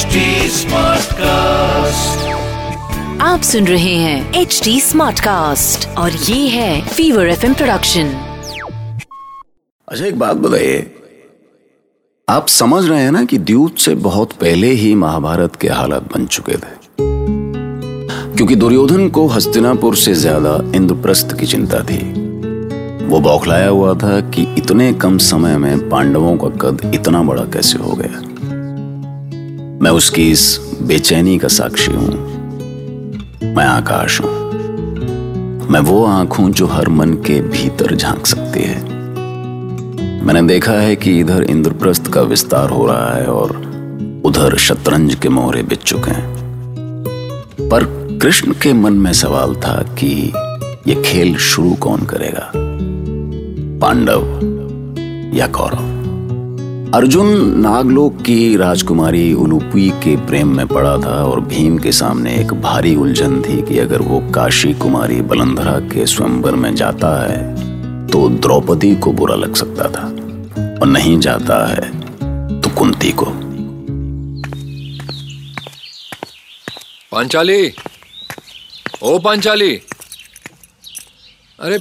HD Smartcast. आप सुन रहे हैं एच डी स्मार्ट कास्ट और ये है फीवर एफ़ प्रोडक्शन अच्छा एक बात बताइए। आप समझ रहे हैं ना कि द्यूत से बहुत पहले ही महाभारत के हालात बन चुके थे? क्योंकि दुर्योधन को हस्तिनापुर से ज़्यादा इंद्रप्रस्थ की चिंता थी। वो बौखलाया हुआ था कि इतने कम समय में पांडवों का कद इतना बड़ा कैसे हो गया? मैं उसकी इस बेचैनी का साक्षी हूँ। मैं आकाश हूँ। मैं वो आँख हूँ जो हर मन के भीतर झाँक सकती है। मैंने देखा है कि इधर इंद्रप्रस्थ का विस्तार हो रहा है और उधर शतरंज के मोहरे बिच चुके हैं। पर कृष्ण के मन में सवाल था कि यह खेल शुरू कौन करेगा? पांडव या कौरव? अर्जुन नागलोक की राजकुमारी उलूपी के प्रेम में पड़ा था और भीम के सामने एक भारी उलझन थी कि अगर वो काशी कुमारी बलंधरा के स्वयंवर में जाता है तो द्रौपदी को बुरा लग सकता था। और नहीं जाता है तो कुंती को। पांचाली! ओ पांचाली! अरे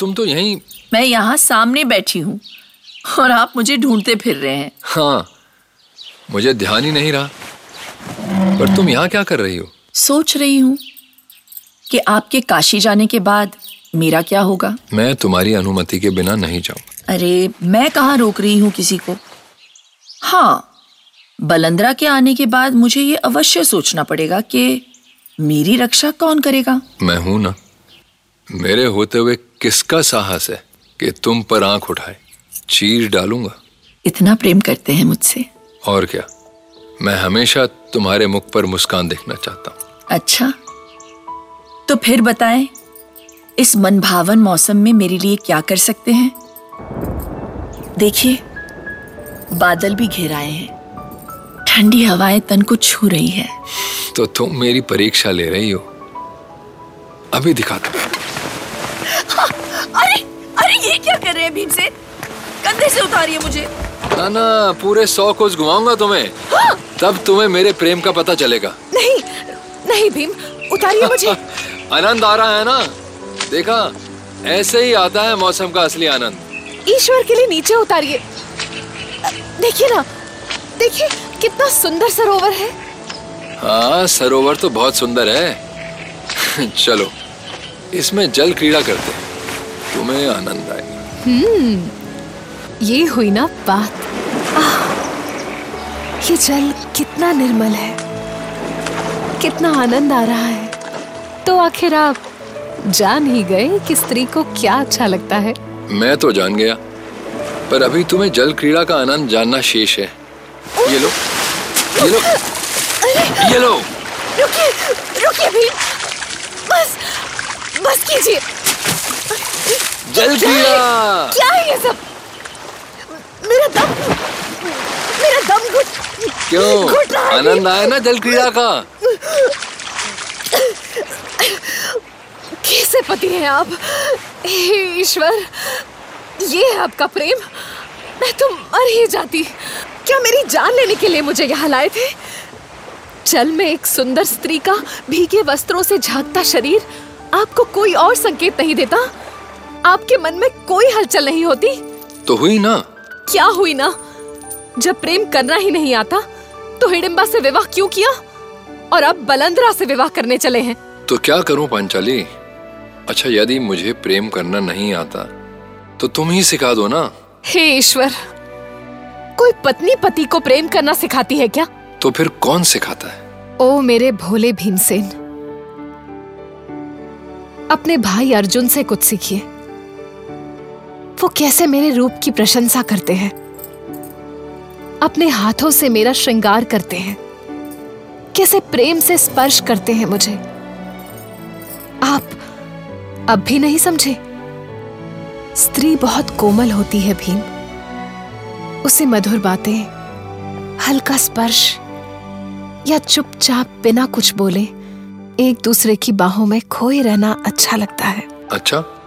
तुम तो यहीं मैं यहाँ सामने बैठी हूँ। और आप मुझे ढूंढते फिर रहे हैं। हाँ मुझे ध्यान ही नहीं रहा। पर तुम यहाँ क्या कर रही हो? सोच रही हूँ कि आपके काशी जाने के बाद मेरा क्या होगा। मैं तुम्हारी अनुमति के बिना नहीं जाऊँ। अरे मैं कहाँ रोक रही हूँ किसी को? हाँ बलंद्रा के आने के बाद मुझे ये अवश्य सोचना पड़ेगा कि मेरी रक्षा कौन करेगा। मैं हूँ ना। मेरे होते हुए किसका साहस है कि तुम पर आँख उठाए? चीर डालूँगा। इतना प्रेम करते हैं मुझसे। और क्या? मैं हमेशा तुम्हारे मुख पर मुस्कान देखना चाहता हूँ। अच्छा। तो फिर बताएँ इस मनभावन मौसम में मेरे लिए क्या कर सकते हैं? देखिए बादल भी घिर आए हैं। ठंडी हवाएँ तन को छू रही है। तो तुम मेरी परीक्षा ले रही हो। अभी दिखाता हूँ। अरे अरे ये क्या कर रहे हैं भीम से? कंधे से उतारिए मुझे। ना ना पूरे सौ कोस घुमाऊँगा तुम्हें। हाँ! तब तुम्हें मेरे प्रेम का पता चलेगा। नहीं नहीं भीम उतारिए मुझे। आनंद आ रहा है ना? देखा ऐसे ही आता है मौसम का असली आनंद। ईश्वर के लिए नीचे उतारिए। देखिए ना देखिए कितना सुंदर सरोवर है। हाँ सरोवर तो बहुत सुंदर है। चलो इसमें जल क्रीड़ा करते तुम्हें आनंद आएगा। ये हुई ना बात। आह, ये जल कितना निर्मल है। कितना आनंद आ रहा है। तो आखिर आप जान ही गए कि स्त्री को क्या अच्छा लगता है। मैं तो जान गया। पर अभी तुम्हें जल क्रीड़ा का आनंद जानना शेष है। ये लो। ये लो। ये लो। रुकिए रुकिए भी बस बस कीजिए। जल क्रीड़ा। क्या है ये सब? मेरा दम मेरा दम घुट क्यों? घुट रहा आनंद आया ना जल क्रीड़ा का? कैसे पति हैं आप? ईश्वर ये है आपका प्रेम। मैं तो मर ही जाती। क्या मेरी जान लेने के लिए मुझे यहाँ लाए थे? जल में एक सुंदर स्त्री का भीगे वस्त्रों से झांकता शरीर आपको कोई और संकेत नहीं देता? आपके मन में कोई हलचल नहीं होती? तो हुई ना। क्या हुई ना? जब प्रेम करना ही नहीं आता तो हिडिंबा से विवाह क्यों किया? और अब बलंदरा से विवाह करने चले हैं। तो क्या करूँ पांचाली? अच्छा यदि मुझे प्रेम करना नहीं आता तो तुम ही सिखा दो ना। हे ईश्वर कोई पत्नी पति को प्रेम करना सिखाती है क्या? तो फिर कौन सिखाता है? ओ मेरे भोले भीमसेन अपने भाई अर्जुन से कुछ सीखिए। वो कैसे मेरे रूप की प्रशंसा करते हैं? अपने हाथों से मेरा श्रृंगार करते हैं। कैसे प्रेम से स्पर्श करते हैं मुझे? आप अब भी नहीं समझे? स्त्री बहुत कोमल होती है, भीम। उसे मधुर बातें, हल्का स्पर्श, या चुपचाप बिना कुछ बोले, एक दूसरे की बाहों में खोए रहना अच्छा लगता है। अच्छा।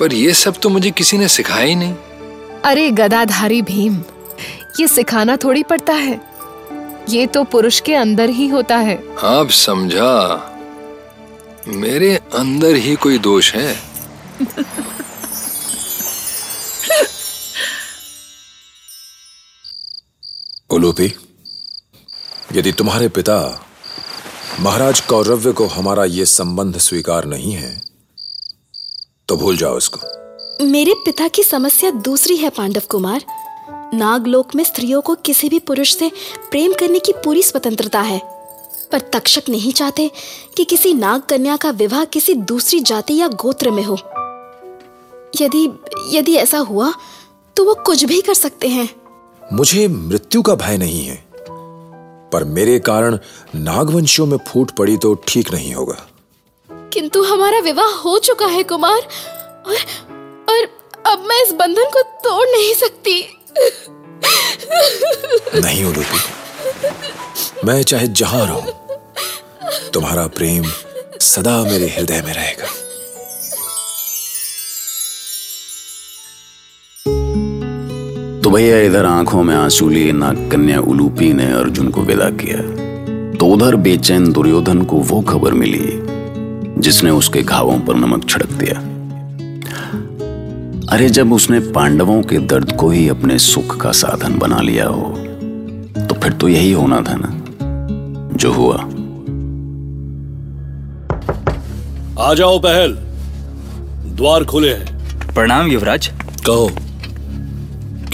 पर ये सब तो मुझे किसी ने सिखाया ही नहीं। अरे गदाधारी भीम ये सिखाना थोड़ी पड़ता है। ये तो पुरुष के अंदर ही होता है। अब समझा। मेरे अंदर ही कोई दोष है। उलूपी यदि तुम्हारे पिता महाराज कौरव्य को हमारा ये संबंध स्वीकार नहीं है तो भूल जाओ इसको। मेरे पिता की समस्या दूसरी है पांडव कुमार। नागलोक में स्त्रियों को किसी भी पुरुष से प्रेम करने की पूरी स्वतंत्रता है। पर तक्षक नहीं चाहते कि किसी नाग कन्या का विवाह किसी दूसरी जाति या गोत्र में हो। यदि यदि ऐसा हुआ तो वो कुछ भी कर सकते हैं। मुझे मृत्यु का भय नहीं है। पर मेरे कारण नागवंशियों में फूट पड़ी तो ठीक नहीं होगा। किंतु हमारा विवाह हो चुका है कुमार। और और अब मैं इस बंधन को तोड़ नहीं सकती। नहीं उलूपी मैं चाहे जहाँ रहूँ तुम्हारा प्रेम सदा मेरे हृदय में रहेगा। तो भैया इधर आँखों में आँसू लिए नाग कन्या उलूपी ने अर्जुन को विदा किया। तो उधर बेचैन दुर्योधन को वो खबर मिली जिसने उसके घावों पर नमक छिड़क दिया। अरे जब उसने पांडवों के दर्द को ही अपने सुख का साधन बना लिया हो तो फिर तो यही होना था ना जो हुआ। आ जाओ पहल। द्वार खुले हैं। प्रणाम युवराज। कहो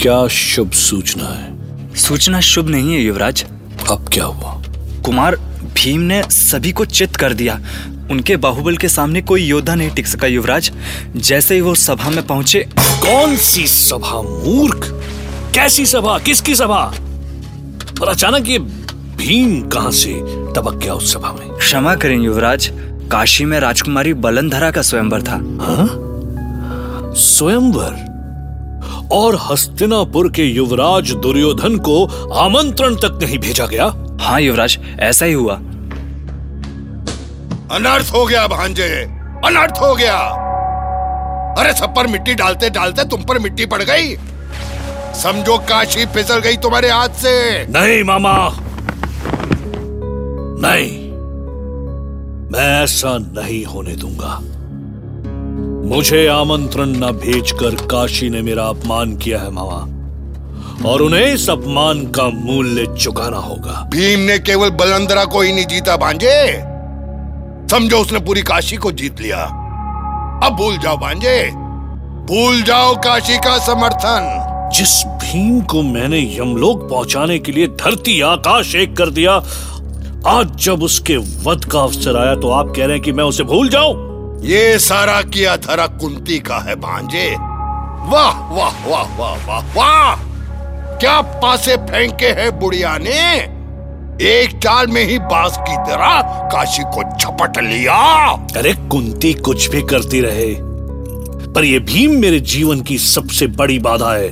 क्या शुभ सूचना है? सूचना शुभ नहीं है युवराज। अब क्या हुआ? कुमार भीम ने सभी को चित कर दिया। उनके बाहुबल के सामने कोई योद्धा नहीं टिक सका युवराज। जैसे ही वो सभा में पहुँचे कौन सी सभा मूर्ख? कैसी सभा? किसकी सभा? और अचानक ये भीम कहाँ से टपक गया उस सभा में? क्षमा करें युवराज। काशी में राजकुमारी बलंधरा का स्वयंवर था। हाँ? स्वयंवर? और हस्तिनापुर के युवराज दुर्योधन को आमंत्रण तक नहीं भेजा गया? हाँ युवराज ऐसा ही हुआ। अनर्थ हो गया भांजे। अनर्थ हो गया। अरे सब पर मिट्टी डालते डालते तुम पर मिट्टी पड़ गई। समझो काशी फिसल गई तुम्हारे हाथ से। नहीं मामा। नहीं। मैं ऐसा नहीं होने दूँगा। मुझे आमंत्रण न भेजकर काशी ने मेरा अपमान किया है मामा। और उन्हें इस अपमान का मूल्य चुकाना होगा। भीम ने केवल बलंदरा को ही नहीं जीता भांजे। समझो उसने पूरी काशी को जीत लिया। अब भूल जाओ भांजे भूल जाओ काशी का समर्थन। जिस भीम को मैंने यमलोक पहुँचाने के लिए धरती आकाश एक कर दिया आज जब उसके वध का अवसर आया तो आप कह रहे हैं कि मैं उसे भूल जाऊँ? ये सारा किया धरा कुंती का है भांजे वाह वाह वाह वाह वाह वाह। क्या पासे फेंके है बुढ़िया ने? एक चाल में ही बास की तरह काशी को झपट लिया। अरे कुंती कुछ भी करती रहे पर ये भीम मेरे जीवन की सबसे बड़ी बाधा है।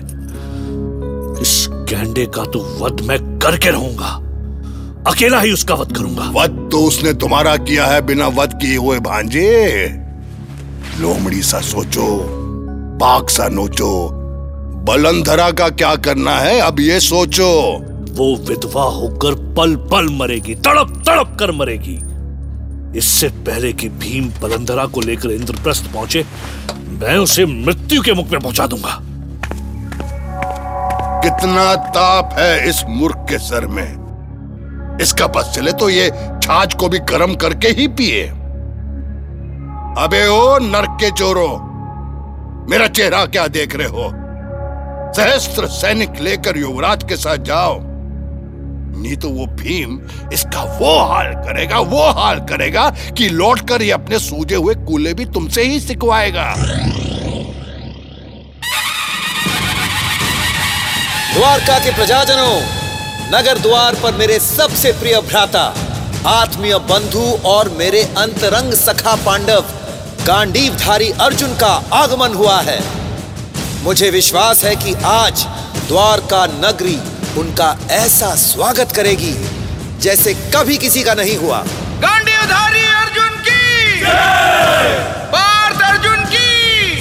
इस गैंडे का तो वध मैं करके रहूँगा। अकेला ही उसका वध करूँगा। वध तो उसने तुम्हारा किया है बिना वध किए हुए भांजे। लोमड़ी सा सोचो पाक सा नोचो बलंधरा का क्या करना है अब ये सोचो। वो विधवा होकर पल पल मरेगी, तड़प तड़प कर मरेगी। इससे पहले कि भीम पलंधरा को लेकर इंद्रप्रस्थ पहुँचे, मैं उसे मृत्यु के मुख में पहुँचा दूँगा। कितना ताप है इस मूर्ख के सर में। इसका बस चले तो ये छाछ को भी गर्म करके ही पिए। अबे ओ नरक के चोरो, मेरा चेहरा क्या देख रहे हो? सहस्त्र सैनिक लेकर युवराज के साथ जाओ। नहीं तो वो भीम इसका वो हाल करेगा, वो हाल करेगा कि लौटकर ये अपने सूजे हुए कूले भी तुमसे ही सिखवाएगा। द्वारका के प्रजाजनों, नगर द्वार पर मेरे सबसे प्रिय भ्राता, आत्मीय बंधु और मेरे अंतरंग सखा पांडव, गांडीवधारी अर्जुन का आगमन हुआ है। मुझे विश्वास है कि आज द्वारका नगरी उनका ऐसा स्वागत करेगी जैसे कभी किसी का नहीं हुआ। गांडीवधारी अर्जुन की। पार्थ अर्जुन की।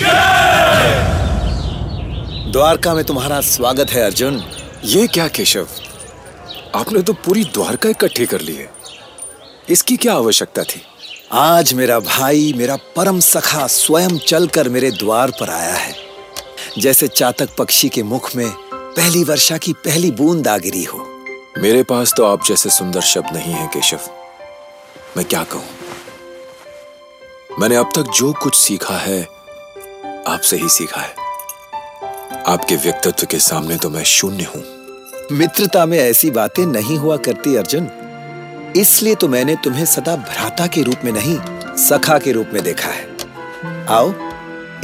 द्वारका में तुम्हारा स्वागत है अर्जुन। ये क्या केशव? आपने तो पूरी द्वारका इकट्ठी कर ली है। इसकी क्या आवश्यकता थी? आज मेरा भाई मेरा परम सखा स्वयं चलकर मेरे द्वार पर आया है। जैसे चातक पक्षी के मुख में पहली वर्षा की पहली बूंद आ गिरी हो। मेरे पास तो आप जैसे सुंदर शब्द नहीं है केशव। मैं क्या कहूँ? मैंने अब तक जो कुछ सीखा है आपसे ही सीखा है। आपके व्यक्तित्व के सामने तो मैं शून्य हूँ। मित्रता में ऐसी बातें नहीं हुआ करती अर्जुन। इसलिए तो मैंने तुम्हें सदा भ्राता के रूप में नहीं सखा के रूप में देखा है। आओ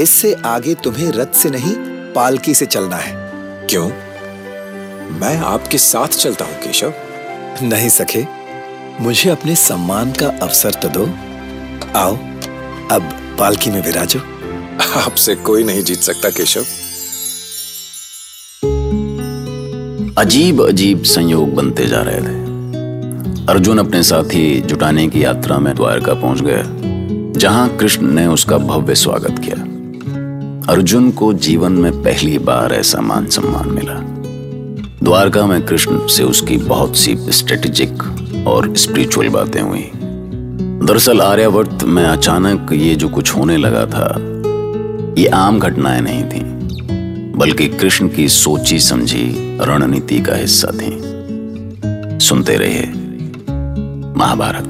इससे आगे तुम्हें रथ से नहीं पालकी से चलना है। क्यों? मैं आपके साथ चलता हूँ केशव। नहीं सके मुझे अपने सम्मान का अवसर तो दो। आओ अब पालकी में विराजो। आपसे कोई नहीं जीत सकता केशव। अजीब अजीब संयोग बनते जा रहे थे। अर्जुन अपने साथी जुटाने की यात्रा में द्वारका पहुँच गया जहाँ कृष्ण ने उसका भव्य स्वागत किया। अर्जुन को जीवन में पहली बार ऐसा मान सम्मान मिला। द्वारका में कृष्ण से उसकी बहुत सी स्ट्रेटेजिक और स्पिरिचुअल बातें हुई। दरअसल आर्यावर्त में अचानक ये जो कुछ होने लगा था, ये आम घटनाएँ नहीं थी, बल्कि कृष्ण की सोची समझी रणनीति का हिस्सा थी। सुनते रहे महाभारत।